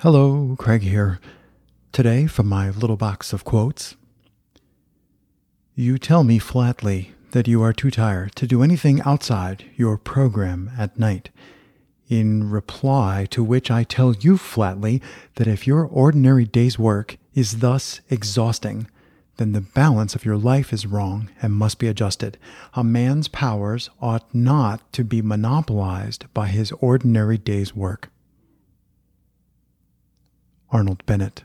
Hello, Craig here. Today, from my little box of quotes. You tell me flatly that you are too tired to do anything outside your program at night. In reply to which I tell you flatly that if your ordinary day's work is thus exhausting, then the balance of your life is wrong and must be adjusted. A man's powers ought not to be monopolized by his ordinary day's work. Arnold Bennett